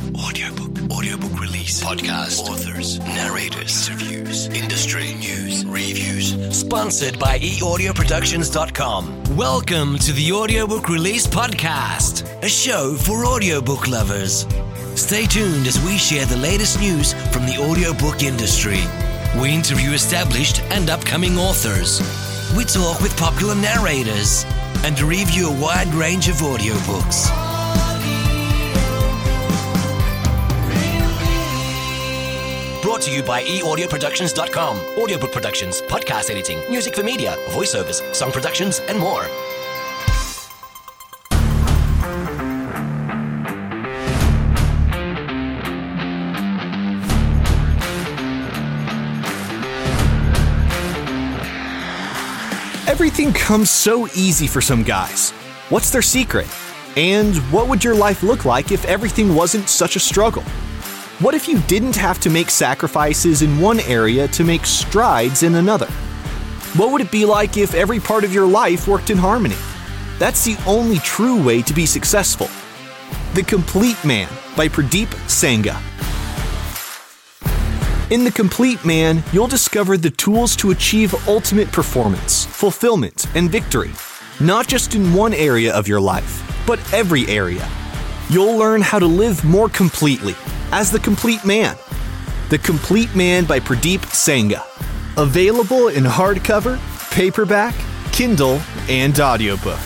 Audiobook. Audiobook release. Podcast. Authors. Narrators. Interviews. Industry. News. Reviews. Sponsored by eaudioproductions.com. Welcome to the Audiobook Release Podcast, a show for audiobook lovers. Stay tuned as we share the latest news from the audiobook industry. We interview established and upcoming authors. We talk with popular narrators and review a wide range of audiobooks. Brought to you by eaudioproductions.com. Audiobook productions, podcast editing, music for media, voiceovers, song productions, and more. Everything comes so easy for some guys. What's their secret? And what would your life look like if everything wasn't such a struggle? What if you didn't have to make sacrifices in one area to make strides in another? What would it be like if every part of your life worked in harmony? That's the only true way to be successful. The Complete Man by Purdeep Sangha. In The Complete Man, you'll discover the tools to achieve ultimate performance, fulfillment, and victory, not just in one area of your life, but every area. You'll learn how to live more completely as the complete man. The Complete Man by Purdeep Sangha. Available in hardcover, paperback, Kindle, and audiobook.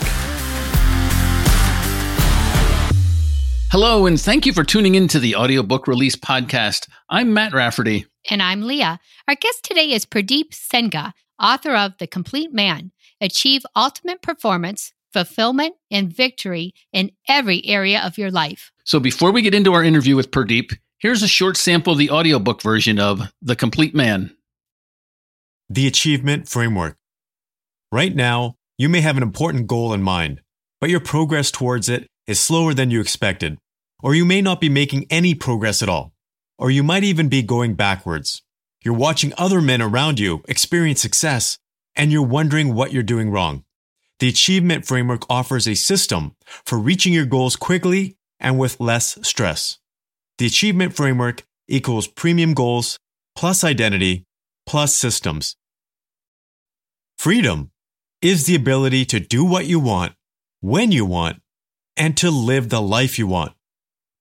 Hello, and thank you for tuning in to the Audiobook Release Podcast. I'm Matt Rafferty. And I'm Leah. Our guest today is Purdeep Sangha, author of The Complete Man Achieve Ultimate Performance, Fulfillment, and Victory in Every Area of Your Life. So before we get into our interview with Purdeep, here's a short sample of the audiobook version of The Complete Man. The Achievement Framework. Right now, you may have an important goal in mind, but your progress towards it is slower than you expected, or you may not be making any progress at all or you might even be going backwards. You're watching other men around you experience success, and you're wondering what you're doing wrong. The Achievement Framework offers a system for reaching your goals quickly and with less stress. The Achievement Framework equals premium goals plus identity plus systems. Freedom is the ability to do what you want, when you want, and to live the life you want.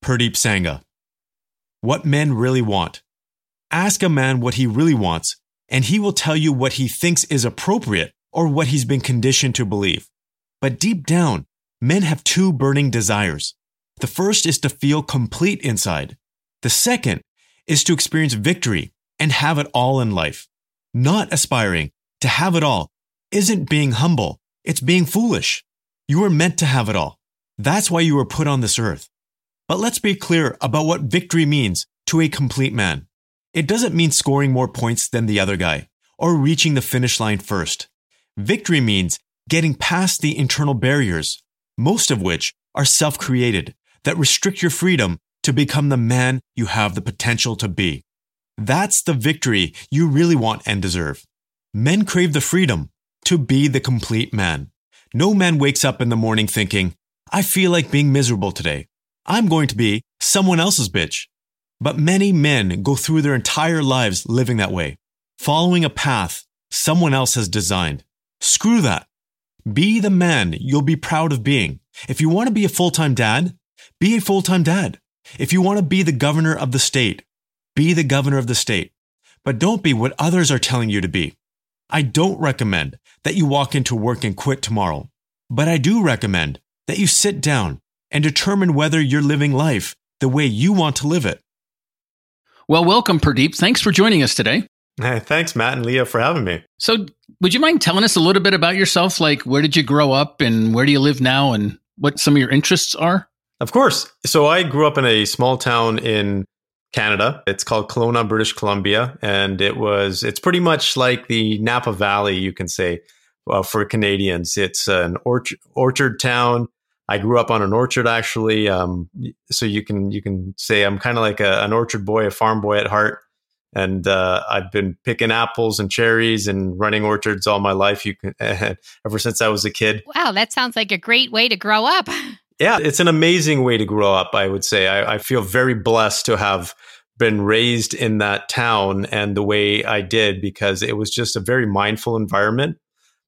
Purdeep Sangha what men really want. Ask a man what he really wants, and he will tell you what he thinks is appropriate or what he's been conditioned to believe. But deep down, men have two burning desires. The first is to feel complete inside. The second is to experience victory and have it all in life. Not aspiring to have it all isn't being humble, it's being foolish. You were meant to have it all. That's why you were put on this earth. But let's be clear about what victory means to a complete man. It doesn't mean scoring more points than the other guy or reaching the finish line first. Victory means getting past the internal barriers, most of which are self created, that restrict your freedom to become the man you have the potential to be. That's the victory you really want and deserve. Men crave the freedom to be the complete man. No man wakes up in the morning thinking, I feel like being miserable today. I'm going to be someone else's bitch. But many men go through their entire lives living that way, following a path someone else has designed. Screw that. Be the man you'll be proud of being. If you want to be a full time dad, be a full time dad. If you want to be the governor of the state, be the governor of the state. But don't be what others are telling you to be. I don't recommend that you walk into work and quit tomorrow, but I do recommend that you sit down and determine whether you're living life the way you want to live it. Well, welcome, Purdeep. Thanks for joining us today. Hey, thanks, Matt and Leah, for having me. So, would you mind telling us a little bit about yourself? Like, where did you grow up and where do you live now and what some of your interests are? Of course. So, I grew up in a small town in Canada. It's called Kelowna, British Columbia. And it was, it's pretty much like the Napa Valley, you can say, uh, for Canadians. It's an orchard, orchard town. I grew up on an orchard actually, um, so you can you can say I'm kind of like a, an orchard boy, a farm boy at heart, and uh, I've been picking apples and cherries and running orchards all my life. You can ever since I was a kid. Wow, that sounds like a great way to grow up. Yeah, it's an amazing way to grow up, I would say. I, I feel very blessed to have been raised in that town and the way I did because it was just a very mindful environment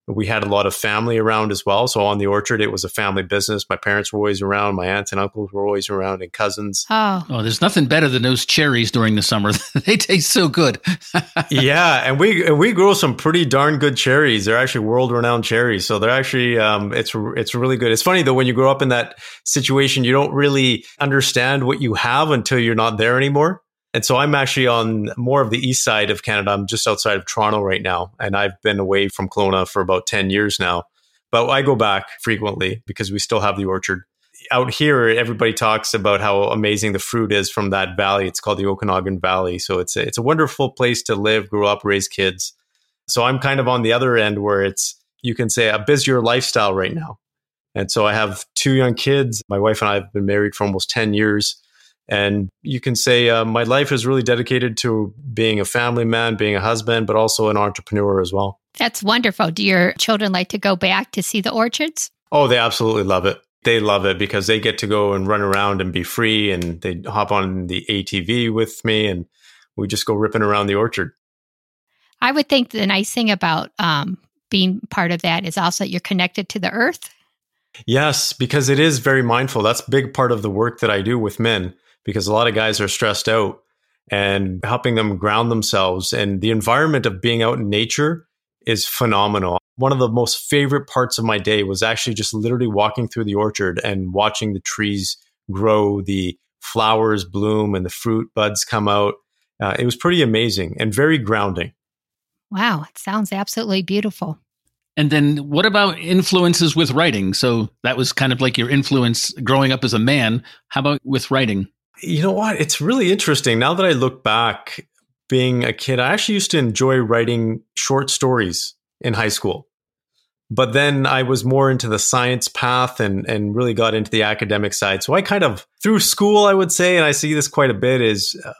we had a lot of family around as well. So on the orchard, it was a family business. My parents were always around. My aunts and uncles were always around, and cousins. Oh, Oh, there's nothing better than those cherries during the summer. they taste so good. yeah, and we and we grow some pretty darn good cherries. They're actually world renowned cherries. So they're actually um, it's it's really good. It's funny though when you grow up in that situation, you don't really understand what you have until you're not there anymore. And so I'm actually on more of the east side of Canada. I'm just outside of Toronto right now. And I've been away from Kelowna for about 10 years now. But I go back frequently because we still have the orchard. Out here, everybody talks about how amazing the fruit is from that valley. It's called the Okanagan Valley. So it's a, it's a wonderful place to live, grow up, raise kids. So I'm kind of on the other end where it's, you can say, a busier lifestyle right now. And so I have two young kids. My wife and I have been married for almost 10 years. And you can say uh, my life is really dedicated to being a family man, being a husband, but also an entrepreneur as well. that's wonderful. Do your children like to go back to see the orchards? Oh, they absolutely love it. They love it because they get to go and run around and be free, and they hop on the ATV with me, and we just go ripping around the orchard. I would think the nice thing about um, being part of that is also that you're connected to the earth. Yes, because it is very mindful. That's a big part of the work that I do with men because a lot of guys are stressed out and helping them ground themselves. And the environment of being out in nature is phenomenal. One of the most favorite parts of my day was actually just literally walking through the orchard and watching the trees grow, the flowers bloom, and the fruit buds come out. Uh, it was pretty amazing and very grounding. Wow, it sounds absolutely beautiful. And then what about influences with writing? So that was kind of like your influence growing up as a man. How about with writing? You know what? It's really interesting. Now that I look back, being a kid, I actually used to enjoy writing short stories in high school. But then I was more into the science path and, and really got into the academic side. So I kind of, through school, I would say, and I see this quite a bit, is uh,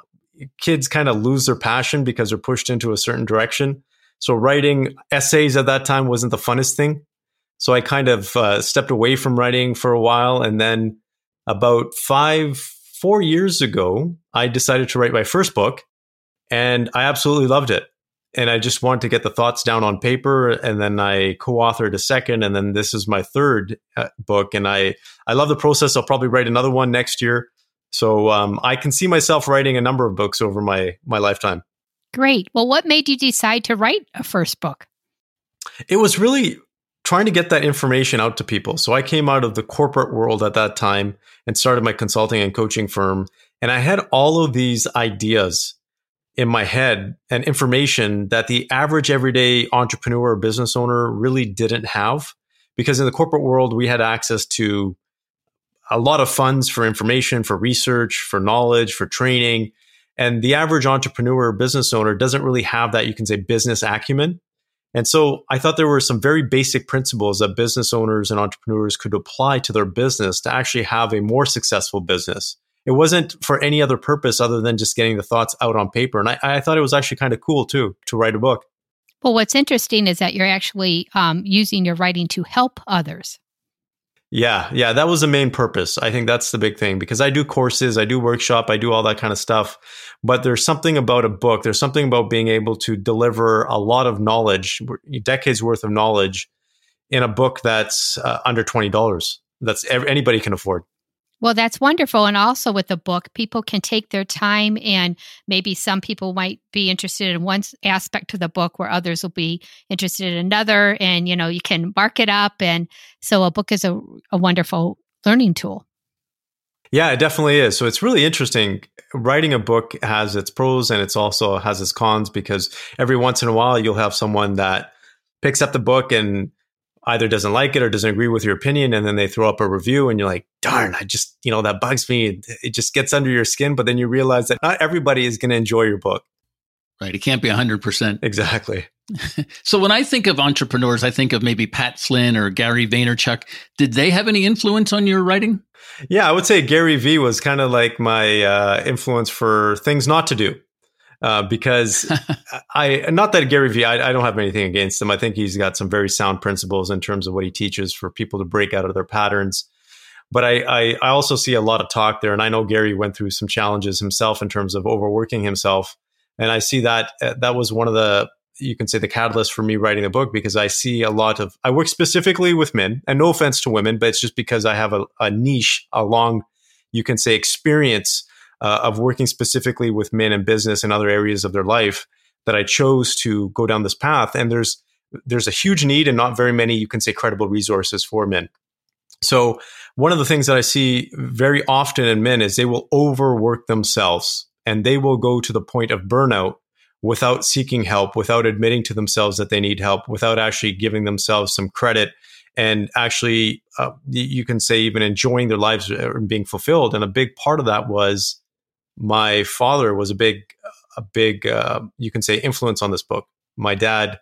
kids kind of lose their passion because they're pushed into a certain direction. So writing essays at that time wasn't the funnest thing. So I kind of uh, stepped away from writing for a while. And then about five, four years ago, I decided to write my first book and I absolutely loved it. And I just wanted to get the thoughts down on paper. And then I co authored a second. And then this is my third uh, book. And I, I love the process. I'll probably write another one next year. So um, I can see myself writing a number of books over my, my lifetime. Great. Well, what made you decide to write a first book? It was really trying to get that information out to people. So I came out of the corporate world at that time and started my consulting and coaching firm. And I had all of these ideas in my head and information that the average everyday entrepreneur or business owner really didn't have. Because in the corporate world, we had access to a lot of funds for information, for research, for knowledge, for training. And the average entrepreneur or business owner doesn't really have that, you can say, business acumen. And so I thought there were some very basic principles that business owners and entrepreneurs could apply to their business to actually have a more successful business. It wasn't for any other purpose other than just getting the thoughts out on paper. And I, I thought it was actually kind of cool too to write a book. Well, what's interesting is that you're actually um, using your writing to help others. Yeah, yeah, that was the main purpose. I think that's the big thing because I do courses, I do workshop, I do all that kind of stuff. But there's something about a book, there's something about being able to deliver a lot of knowledge, decades worth of knowledge in a book that's uh, under $20. That's anybody can afford. Well, that's wonderful. And also with the book, people can take their time, and maybe some people might be interested in one aspect of the book where others will be interested in another. And, you know, you can mark it up. And so a book is a, a wonderful learning tool. Yeah, it definitely is. So it's really interesting. Writing a book has its pros and it's also has its cons because every once in a while you'll have someone that picks up the book and either doesn't like it or doesn't agree with your opinion and then they throw up a review and you're like darn i just you know that bugs me. It just gets under your skin but then you realize that not everybody is going to enjoy your book. Right it can't be 100% exactly. So when i think of entrepreneurs i think of maybe pat flynn or gary vaynerchuk. Did they have any influence on your writing? Yeah i would say gary vee was kind of like my uh, influence for things not to do uh, because I not that Gary Vee, I, I, don't have anything against him. I think he's got some very sound principles in terms of what he teaches for people to break out of their patterns. But I, I, I also see a lot of talk there, and I know Gary went through some challenges himself in terms of overworking himself, and I see that uh, that was one of the you can say the catalyst for me writing the book because I see a lot of I work specifically with men, and no offense to women, but it's just because I have a, a niche, a long you can say experience uh, of working specifically with men in business and other areas of their life that I chose to go down this path. And there's there's a huge need and not very many you can say credible resources for men. So one of the things that I see very often in men is they will overwork themselves and they will go to the point of burnout without seeking help, without admitting to themselves that they need help, without actually giving themselves some credit and actually uh, you can say even enjoying their lives and being fulfilled. And a big part of that was my father was a big, a big, uh, you can say influence on this book. My dad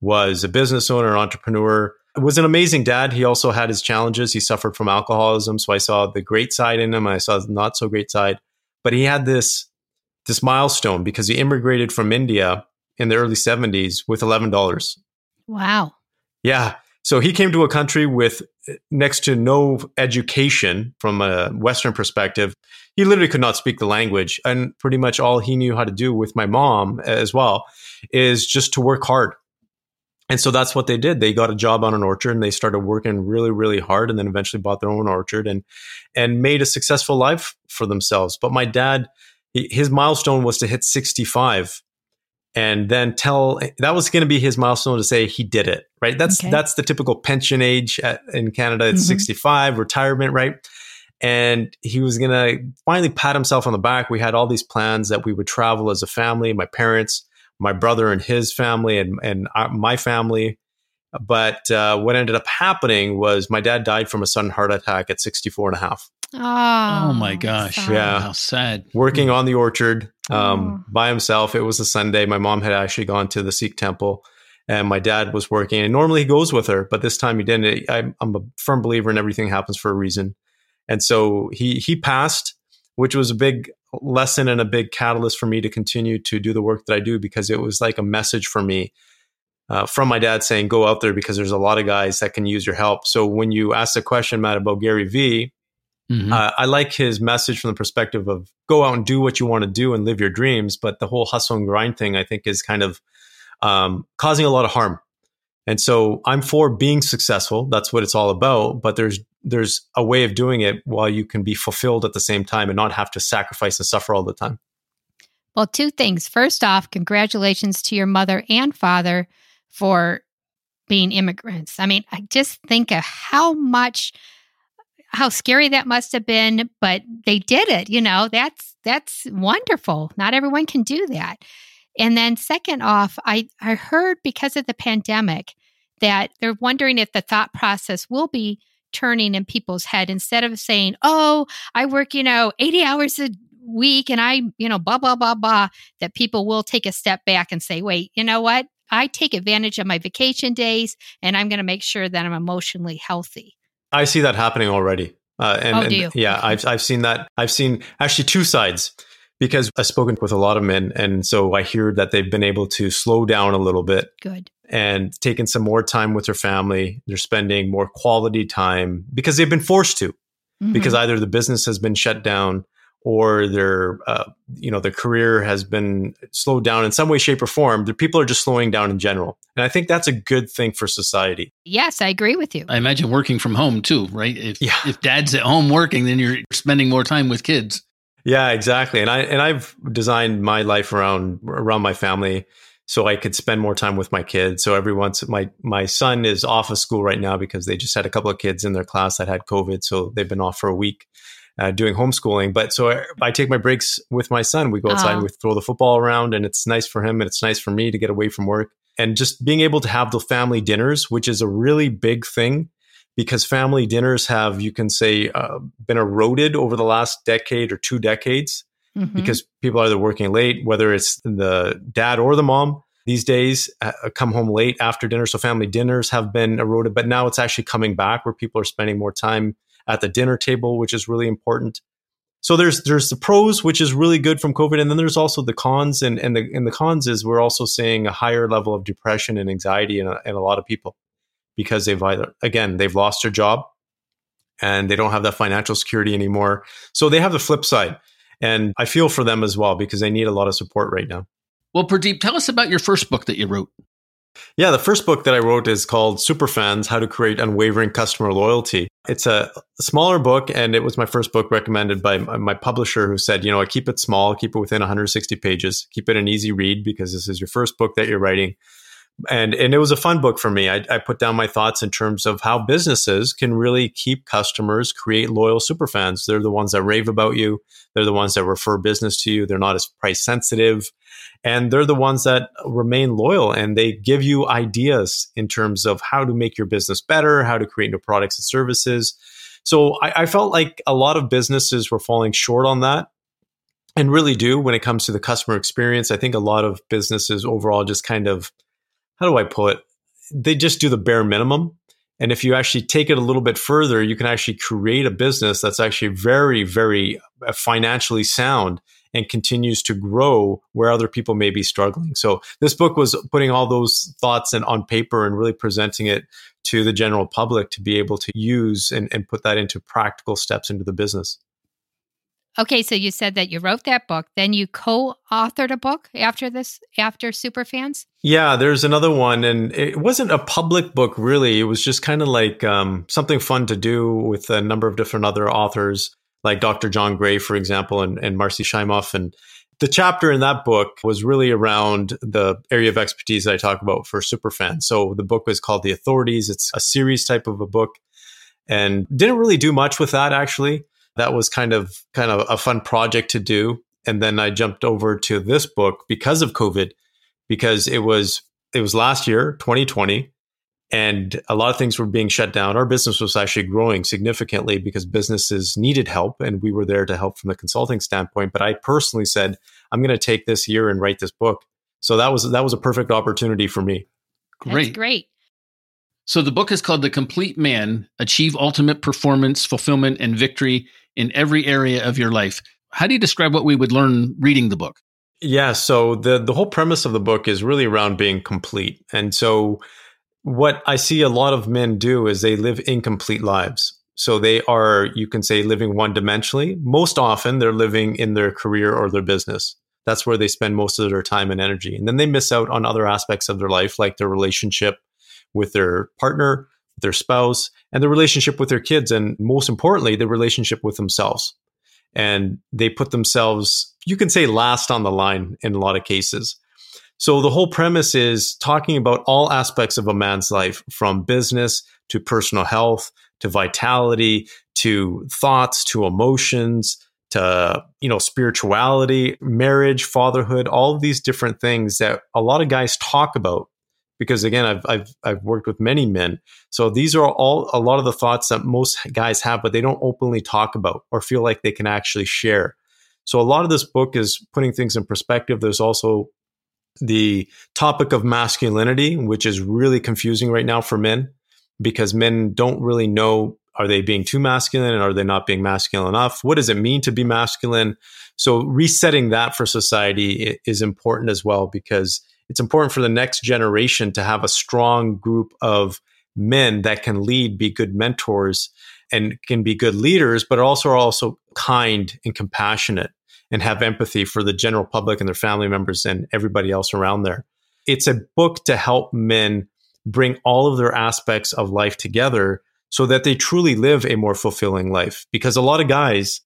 was a business owner, entrepreneur. Was an amazing dad. He also had his challenges. He suffered from alcoholism, so I saw the great side in him. I saw the not so great side. But he had this this milestone because he immigrated from India in the early 70s with $11. Wow. Yeah. So he came to a country with next to no education from a Western perspective. He literally could not speak the language. And pretty much all he knew how to do with my mom as well is just to work hard. And so that's what they did. They got a job on an orchard and they started working really, really hard and then eventually bought their own orchard and, and made a successful life for themselves. But my dad, his milestone was to hit 65 and then tell that was going to be his milestone to say he did it right that's okay. that's the typical pension age at, in canada it's mm-hmm. 65 retirement right and he was going to finally pat himself on the back we had all these plans that we would travel as a family my parents my brother and his family and and our, my family but uh, what ended up happening was my dad died from a sudden heart attack at 64 and a half Oh, oh my gosh. Sad. Yeah. How sad. Working on the orchard um, oh. by himself. It was a Sunday. My mom had actually gone to the Sikh temple and my dad was working. And normally he goes with her, but this time he didn't. I, I'm a firm believer in everything happens for a reason. And so he, he passed, which was a big lesson and a big catalyst for me to continue to do the work that I do because it was like a message for me uh, from my dad saying, go out there because there's a lot of guys that can use your help. So when you ask the question, Matt, about Gary Vee, Mm-hmm. Uh, I like his message from the perspective of go out and do what you want to do and live your dreams. But the whole hustle and grind thing, I think, is kind of um, causing a lot of harm. And so I'm for being successful. That's what it's all about. But there's there's a way of doing it while you can be fulfilled at the same time and not have to sacrifice and suffer all the time. Well, two things. First off, congratulations to your mother and father for being immigrants. I mean, I just think of how much how scary that must have been, but they did it. You know, that's that's wonderful. Not everyone can do that. And then second off, I I heard because of the pandemic that they're wondering if the thought process will be turning in people's head instead of saying, "Oh, I work, you know, 80 hours a week and I, you know, blah blah blah blah," that people will take a step back and say, "Wait, you know what? I take advantage of my vacation days and I'm going to make sure that I'm emotionally healthy." I see that happening already. Uh, and, oh? And, yeah. I've I've seen that. I've seen actually two sides because I've spoken with a lot of men, and so I hear that they've been able to slow down a little bit. Good. And taking some more time with their family. They're spending more quality time because they've been forced to, mm-hmm. because either the business has been shut down or their uh, you know their career has been slowed down in some way shape or form the people are just slowing down in general and i think that's a good thing for society yes i agree with you i imagine working from home too right if, yeah. if dad's at home working then you're spending more time with kids yeah exactly and i and i've designed my life around around my family so i could spend more time with my kids so every once my my son is off of school right now because they just had a couple of kids in their class that had covid so they've been off for a week uh, doing homeschooling. But so I, I, take my breaks with my son. We go outside and we throw the football around, and it's nice for him and it's nice for me to get away from work. And just being able to have the family dinners, which is a really big thing because family dinners have, you can say, uh, been eroded over the last decade or two decades mm-hmm. because people are either working late, whether it's the dad or the mom these days uh, come home late after dinner. So family dinners have been eroded, but now it's actually coming back where people are spending more time at the dinner table, which is really important. So there's there's the pros, which is really good from COVID, and then there's also the cons, and and the and the cons is we're also seeing a higher level of depression and anxiety in a, in a lot of people because they've either again they've lost their job, and they don't have that financial security anymore. So they have the flip side. And I feel for them as well because they need a lot of support right now. Well, Purdeep, tell us about your first book that you wrote. Yeah, the first book that I wrote is called Superfans How to Create Unwavering Customer Loyalty. It's a smaller book, and it was my first book recommended by my publisher who said, you know, I keep it small, keep it within 160 pages, keep it an easy read because this is your first book that you're writing and and it was a fun book for me. I, I, put down my thoughts in terms of how businesses can really keep customers, create loyal super fans. They're the ones that rave about you. They're the ones that refer business to you. They're not as price sensitive, and they're the ones that remain loyal and they give you ideas in terms of how to make your business better, how to create new products and services. So I, I felt like a lot of businesses were falling short on that and really do when it comes to the customer experience. I think a lot of businesses overall just kind of how do I put it? They just do the bare minimum. And if you actually take it a little bit further, you can actually create a business that's actually very, very uh, financially sound and continues to grow where other people may be struggling. So this book was putting all those thoughts and on paper and really presenting it to the general public to be able to use and, and put that into practical steps into the business. Okay, so you said that you wrote that book, then you co-authored a book after this, after Superfans. Yeah, there's another one, and it wasn't a public book really. It was just kind of like um, something fun to do with a number of different other authors, like Dr. John Gray, for example, and, and Marci Shimoff. And the chapter in that book was really around the area of expertise that I talk about for superfans. So the book was called The Authorities. It's a series type of a book, and didn't really do much with that actually that was kind of kind of a fun project to do. And then I jumped over to this book because of COVID, because it was it was last year, 2020, and a lot of things were being shut down. Our business was actually growing significantly because businesses needed help, and we were there to help from the consulting standpoint. But I personally said, I'm going to take this year and write this book. So that was that was a perfect opportunity for me. Great, That's great. So the book is called The Complete Man: Achieve Ultimate Performance, Fulfillment, and Victory in every area of your life. How do you describe what we would learn reading the book? Yeah, so the the whole premise of the book is really around being complete. And so what I see a lot of men do is they live incomplete lives. So they are you can say living one dimensionally. Most often they're living in their career or their business. That's where they spend most of their time and energy. And then they miss out on other aspects of their life like their relationship with their partner, their spouse, and the relationship with their kids, and most importantly, the relationship with themselves. And they put themselves, you can say, last on the line in a lot of cases. So the whole premise is talking about all aspects of a man's life, from business to personal health to vitality to thoughts to emotions to you know spirituality marriage fatherhood all of these different things that a lot of guys talk about because again, I've, I've, I've worked with many men. So these are all a lot of the thoughts that most guys have, but they don't openly talk about or feel like they can actually share. So a lot of this book is putting things in perspective. There's also the topic of masculinity, which is really confusing right now for men because men don't really know are they being too masculine and are they not being masculine enough? What does it mean to be masculine? So resetting that for society is important as well because it's important for the next generation to have a strong group of men that can lead, be good mentors, and can be good leaders, but also are also kind and compassionate and have empathy for the general public and their family members and everybody else around there. It's a book to help men bring all of their aspects of life together so that they truly live a more fulfilling life. Because a lot of guys,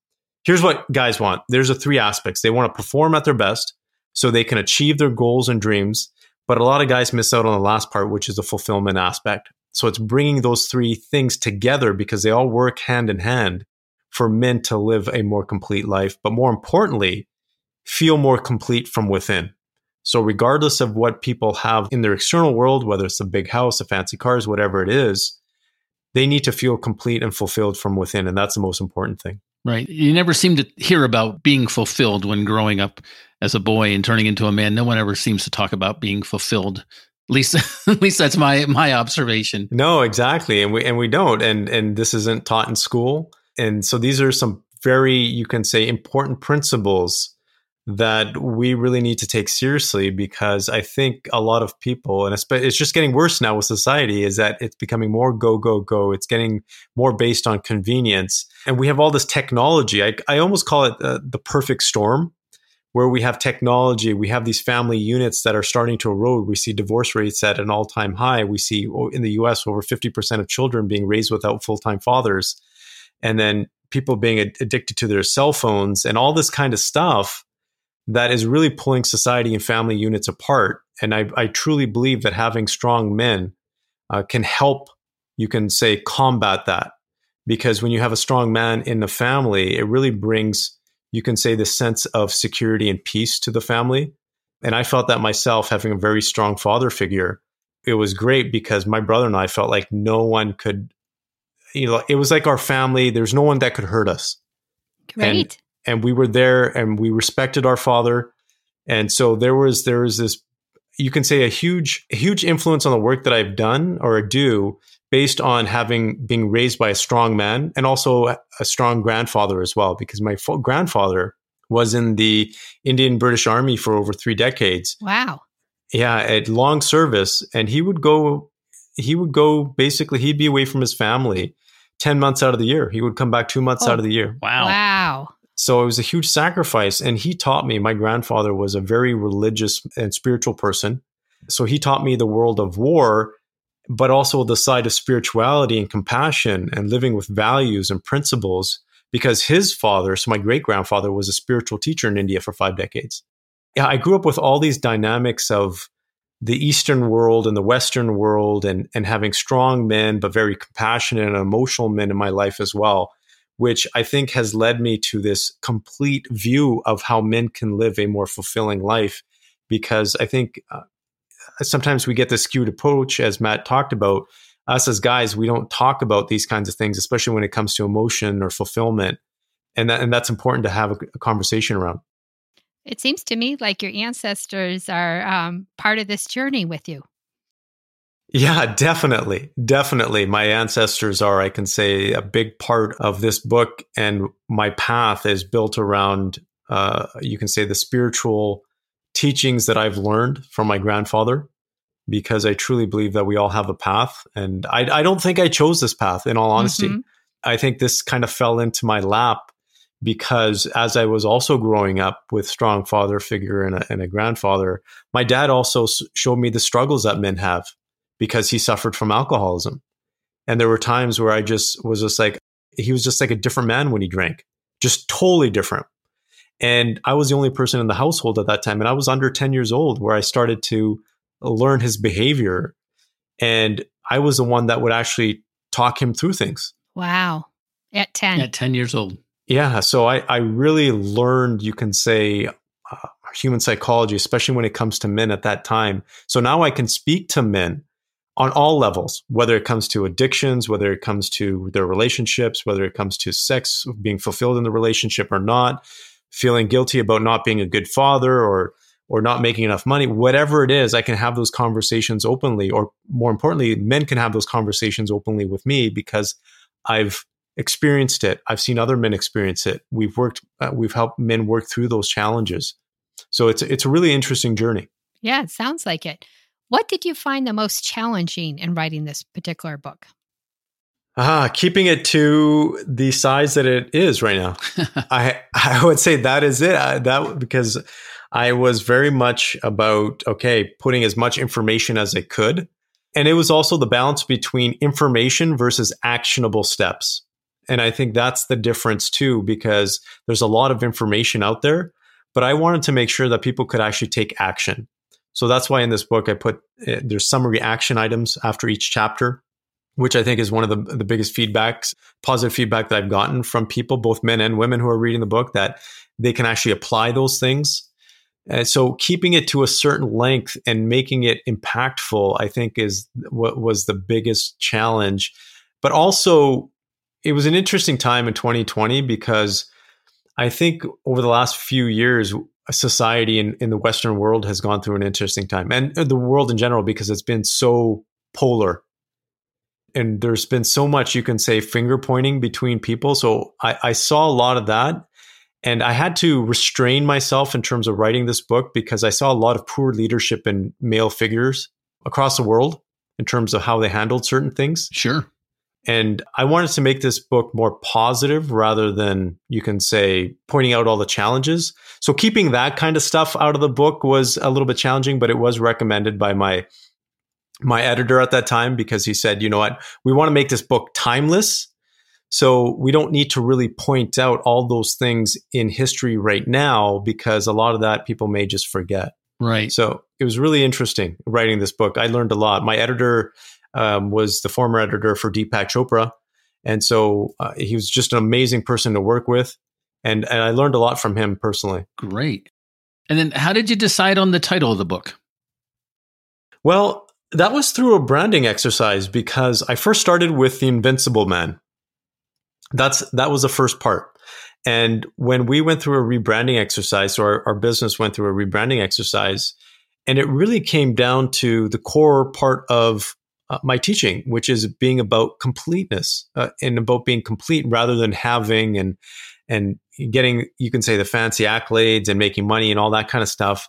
here's what guys want there's a three aspects they want to perform at their best, so they can achieve their goals and dreams. But a lot of guys miss out on the last part, which is the fulfillment aspect. So it's bringing those three things together because they all work hand in hand for men to live a more complete life, but more importantly, feel more complete from within. So, regardless of what people have in their external world, whether it's a big house, a fancy cars, whatever it is, they need to feel complete and fulfilled from within. And that's the most important thing. Right. You never seem to hear about being fulfilled when growing up as a boy and turning into a man. No one ever seems to talk about being fulfilled. At least, at least that's my my observation. No, exactly, and we and we don't, and and this isn't taught in school, and so these are some very you can say important principles that we really need to take seriously because I think a lot of people, and it's just getting worse now with society, is that it's becoming more go, go, go. It's getting more based on convenience. And we have all this technology. I, I almost call it uh, the perfect storm where we have technology, we have these family units that are starting to erode. We see divorce rates at an all time high. We see in the US over 50% of children being raised without full time fathers. And then people being addicted to their cell phones and all this kind of stuff that is really pulling society and family units apart. And I, I truly believe that having strong men uh, can help, you can say, combat that. Because when you have a strong man in the family, it really brings you can say the sense of security and peace to the family. And I felt that myself having a very strong father figure. It was great because my brother and I felt like no one could, you know, it was like our family. There's no one that could hurt us. Great. And, and we were there and we respected our father. And so there was, there was this, you can say a huge, huge influence on the work that I've done or do based on having being raised by a strong man and also a strong grandfather as well because my grandfather was in the Indian British Army for over 3 decades. Wow. Yeah, at long service and he would go he would go basically he'd be away from his family 10 months out of the year. He would come back 2 months oh, out of the year. Wow. Wow. So it was a huge sacrifice and he taught me my grandfather was a very religious and spiritual person. So he taught me the world of war but also the side of spirituality and compassion and living with values and principles because his father, so my great grandfather, was a spiritual teacher in India for five decades. Yeah, I grew up with all these dynamics of the Eastern world and the Western world and, and having strong men, but very compassionate and emotional men in my life as well, which I think has led me to this complete view of how men can live a more fulfilling life. Because I think uh, sometimes we get the skewed approach, as Matt talked about. Us as guys, we don't talk about these kinds of things, especially when it comes to emotion or fulfillment, and that, and that's important to have a, a conversation around. It seems to me like your ancestors are um, part of this journey with you. Yeah, definitely. Definitely. My ancestors are, I can say, a big part of this book. And my path is built around, uh, you can say, the spiritual teachings that I've learned from my grandfather because I truly believe that we all have a path. And I, I don't think I chose this path, in all honesty. Mm-hmm. I think this kind of fell into my lap because as I was also growing up with strong father figure and a, and a grandfather, my dad also showed me the struggles that men have because he suffered from alcoholism. And there were times where I just was just like, he was just like a different man when he drank, just totally different. And I was the only person in the household at that time. And I was under 10 years old where I started to learn his behavior. And I was the one that would actually talk him through things. Wow. At 10. At 10 years old. Yeah. So I, I really learned, you can say, uh, human psychology, especially when it comes to men at that time. So now I can speak to men on all levels, whether it comes to addictions, whether it comes to their relationships, whether it comes to sex being fulfilled in the relationship or not, feeling guilty about not being a good father or or not making enough money whatever it is i can have those conversations openly or more importantly men can have those conversations openly with me because i've experienced it. I've seen other men experience it. We've worked uh, we've helped men work through those challenges. So it's it's a really interesting journey. Yeah it sounds like it. What did you find the most challenging in writing this particular book Ah, keeping it to the size that it is right now. I I would say that is it. I, that because I was very much about okay, putting as much information as I could, and it was also the balance between information versus actionable steps. And I think that's the difference too, because there's a lot of information out there, but I wanted to make sure that people could actually take action. So that's why in this book I put uh, there's summary action items after each chapter which I think is one of the, the biggest feedbacks, positive feedback that I've gotten from people, both men and women who are reading the book, that they can actually apply those things. And so keeping it to a certain length and making it impactful, I think is what was the biggest challenge. But also, it was an interesting time in 2020 because I think over the last few years, society in, in the Western world has gone through an interesting time and uh, the world in general because it's been so polar and there's been so much you can say finger pointing between people. So I, I saw a lot of that. And I had to restrain myself in terms of writing this book because I saw a lot of poor leadership in male figures across the world in terms of how they handled certain things. Sure. And I wanted to make this book more positive rather than you can say pointing out all the challenges. So keeping that kind of stuff out of the book was a little bit challenging, but it was recommended by my my editor at that time because he said, "You know what? We want to make this book timeless. So we don't need to really point out all those things in history right now because a lot of that people may just forget." Right. So it was really interesting writing this book. I learned a lot. My editor um, was the former editor for Deepak Chopra. And so uh, he was just an amazing person to work with. And, and I learned a lot from him personally. Great. And then how did you decide on the title of the book? Well, that was through a branding exercise because I first started with The Invincible Man. That's that was the first part. And when we went through a rebranding exercise, or our, our business went through a rebranding exercise, and it really came down to the core part of uh, my teaching, which is being about completeness uh, and about being complete rather than having and and getting you can say the fancy accolades and making money and all that kind of stuff.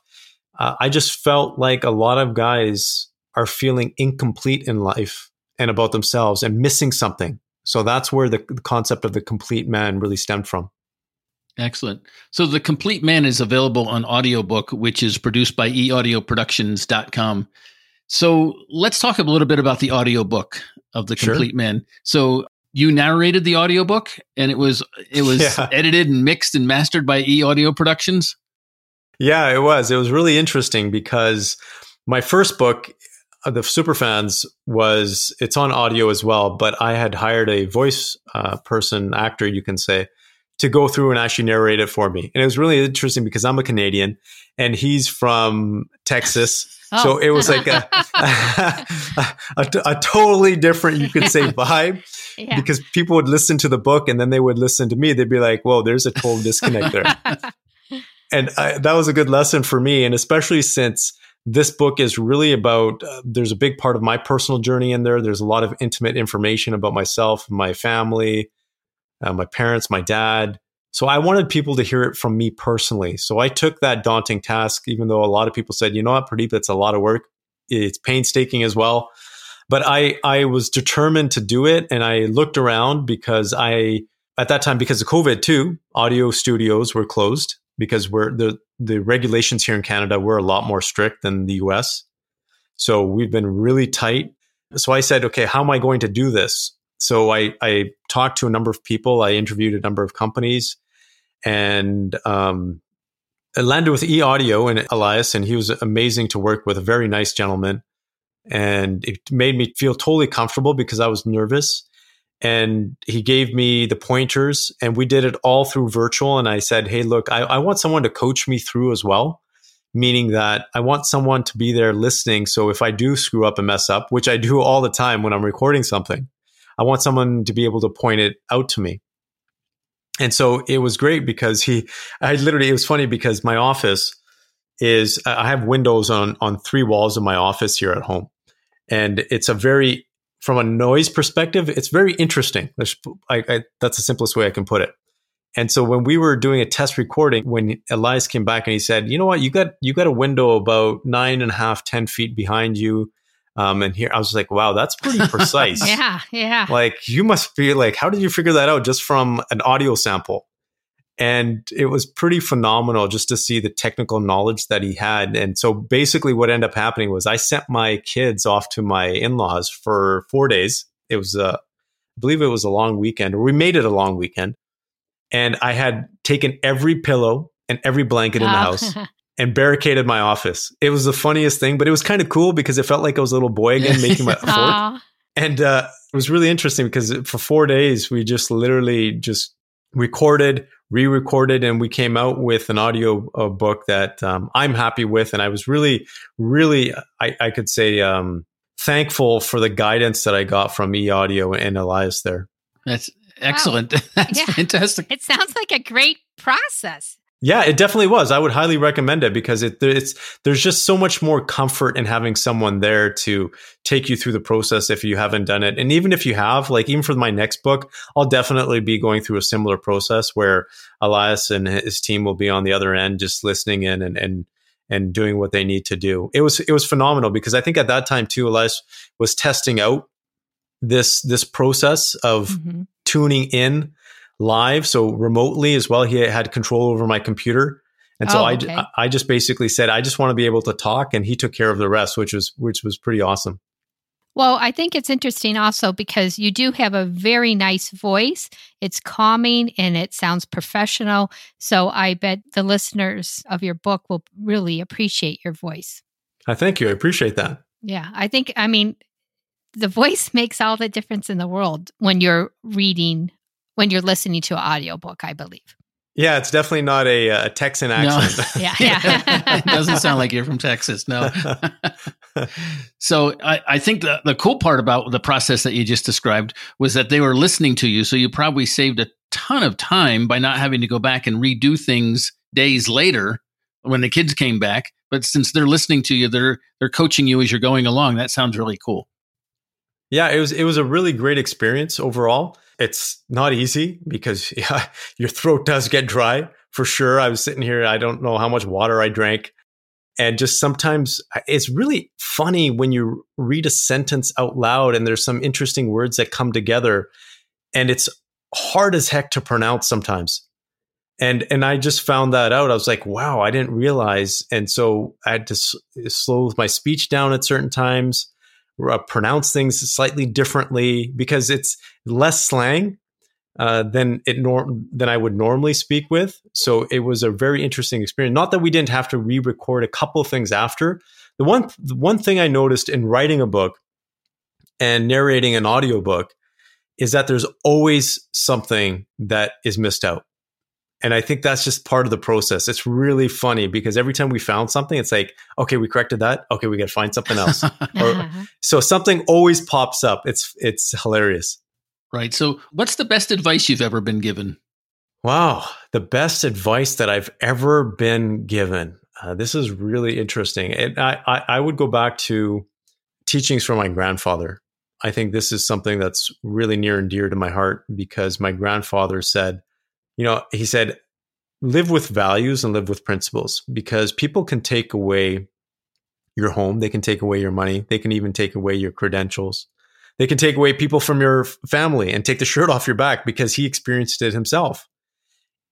Uh, I just felt like a lot of guys are feeling incomplete in life and about themselves and missing something. So that's where the, concept of the complete man really stemmed from. Excellent. So the complete man is available on audiobook, which is produced by eaudioproductions.com. So let's talk a little bit about the audiobook of the complete sure. man. So you narrated the audiobook and it was it was yeah. edited and mixed and mastered by eAudio Productions. Yeah, it was. It was really interesting because my first book, the Superfans, was it's on audio as well, but I had hired a voice uh, person, actor, you can say, to go through and actually narrate it for me. And it was really interesting because I'm a Canadian and he's from Texas. Oh. So it was like a, a, a, a, totally different, you could say, vibe yeah. because people would listen to the book and then they would listen to me. They'd be like, whoa, there's a total disconnect there. and I, that was a good lesson for me. And especially since this book is really about, uh, there's a big part of my personal journey in there. There's a lot of intimate information about myself, my family, uh, my parents, my dad. So I wanted people to hear it from me personally. So I took that daunting task, even though a lot of people said, you know what, Purdeep, that's a lot of work. It's painstaking as well. But I, I was determined to do it. And I looked around because I, at that time, because of COVID too, audio studios were closed because we're the, the regulations here in Canada were a lot more strict than the US. So we've been really tight. So I said, okay, how am I going to do this? So I, I talked to a number of people. I interviewed a number of companies and um, I landed with E Audio and Elias, and he was amazing to work with, a very nice gentleman. And it made me feel totally comfortable because I was nervous. And he gave me the pointers, and we did it all through virtual. And I said, Hey, look, I, I want someone to coach me through as well meaning that I want someone to be there listening. So if I do screw up and mess up, which I do all the time when I'm recording something, I want someone to be able to point it out to me. And so it was great because he, I literally, it was funny because my office is, I have windows on, on three walls of my office here at home. And it's a very, from a noise perspective, it's very interesting. I, I, that's the simplest way I can put it. And so when we were doing a test recording, when Elias came back and he said, you know what, you got, you got a window about nine and a half, ten feet behind you um, and here I was like, wow, that's pretty precise. yeah, yeah. Like you must be like, how did you figure that out just from an audio sample? And it was pretty phenomenal just to see the technical knowledge that he had. And so basically, what ended up happening was I sent my kids off to my in laws for four days. It was, a, I believe it was a long weekend, or we made it a long weekend. And I had taken every pillow and every blanket in the house and barricaded my office. It was the funniest thing, but it was kind of cool because it felt like I was a little boy again making my fort. And uh, it was really interesting because for four days we just literally just recorded, re-recorded, and we came out with an audio uh, book that um, I'm happy with. And I was really, really, I, I could say, um, thankful for the guidance that I got from E Audio and Elias there. That's excellent. Wow. That's yeah. fantastic. It sounds like a great process. Yeah, it definitely was. I would highly recommend it because it it's there's just so much more comfort in having someone there to take you through the process if you haven't done it. And even if you have, like even for my next book, I'll definitely be going through a similar process where Elias and his team will be on the other end just listening in and and and doing what they need to do. It was it was phenomenal because I think at that time too Elias was testing out this this process of mm-hmm. tuning in live, so remotely as well. He had control over my computer. And so oh, okay. I, I just basically said, I just want to be able to talk. And he took care of the rest, which was, which was pretty awesome. Well, I think it's interesting also because you do have a very nice voice. It's calming and it sounds professional. So I bet the listeners of your book will really appreciate your voice. I thank you. I appreciate that. Yeah. I think, I mean, the voice makes all the difference in the world when you're reading when you're listening to an audiobook, I believe. Yeah, it's definitely not a, uh, a Texan accent. No. yeah, yeah. it doesn't sound like you're from Texas. No. so I, I think the, the cool part about the process that you just described was that they were listening to you. So you probably saved a ton of time by not having to go back and redo things days later when the kids came back. But since they're listening to you, they're they're coaching you as you're going along. That sounds really cool. Yeah, it was it was a really great experience overall. It's not easy because yeah, your throat does get dry for sure. I was sitting here, I don't know how much water I drank. And just sometimes it's really funny when you read a sentence out loud and there's some interesting words that come together and it's hard as heck to pronounce sometimes. And and I just found that out. I was like, wow, I didn't realize. And so I had to slow my speech down at certain times uh, pronounce things slightly differently because it's less slang uh, than it norm than I would normally speak with. So it was a very interesting experience. Not that we didn't have to re-record a couple things after. The one the one thing I noticed in writing a book and narrating an audiobook is that there's always something that is missed out. And I think that's just part of the process. It's really funny because every time we found something, it's like, okay, we corrected that. Okay, we got to find something else. or, so something always pops up. It's it's hilarious. Right. So, what's the best advice you've ever been given? Wow, the best advice that I've ever been given. Uh, this is really interesting. And I, I, I would go back to teachings from my grandfather. I think this is something that's really near and dear to my heart because my grandfather said, you know, he said, live with values and live with principles because people can take away your home, they can take away your money, they can even take away your credentials. They can take away people from your family and take the shirt off your back because he experienced it himself.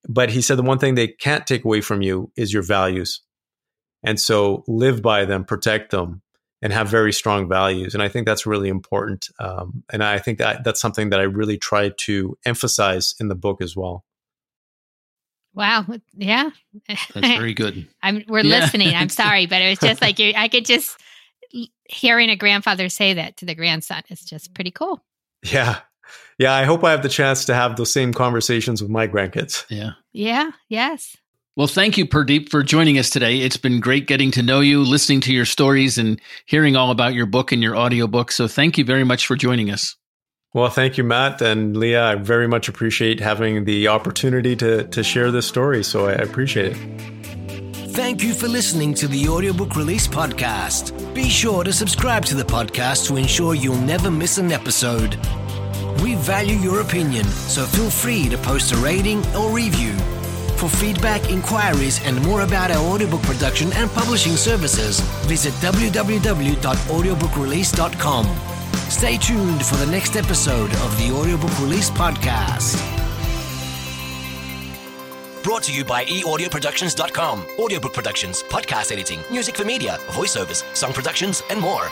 But he said the one thing they can't take away from you is your values. And so live by them, protect them, and have very strong values. And I think that's really important. Um, and I think that that's something that I really try to emphasize in the book as well. Wow. Yeah. That's very good. I'm we're yeah. listening. I'm sorry, but it was just like I could just hearing a grandfather say that to the grandson is just pretty cool. Yeah. Yeah, I hope I have the chance to have those same conversations with my grandkids. Yeah. Yeah, yes. Well, thank you, Purdeep, for joining us today. It's been great getting to know you, listening to your stories, and hearing all about your book and your audiobook. So, thank you very much for joining us. Well, thank you, Matt and Leah. I very much appreciate having the opportunity to, to share this story. So I appreciate it. Thank you for listening to the Audiobook Release Podcast. Be sure to subscribe to the podcast to ensure you'll never miss an episode. We value your opinion, so feel free to post a rating or review. For feedback, inquiries, and more about our audiobook production and publishing services, visit www.audiobookrelease.com. Stay tuned for the next episode of the Audiobook Release Podcast. Brought to you by eaudioproductions.com. Audiobook productions, podcast editing, music for media, voiceovers, song productions, and more.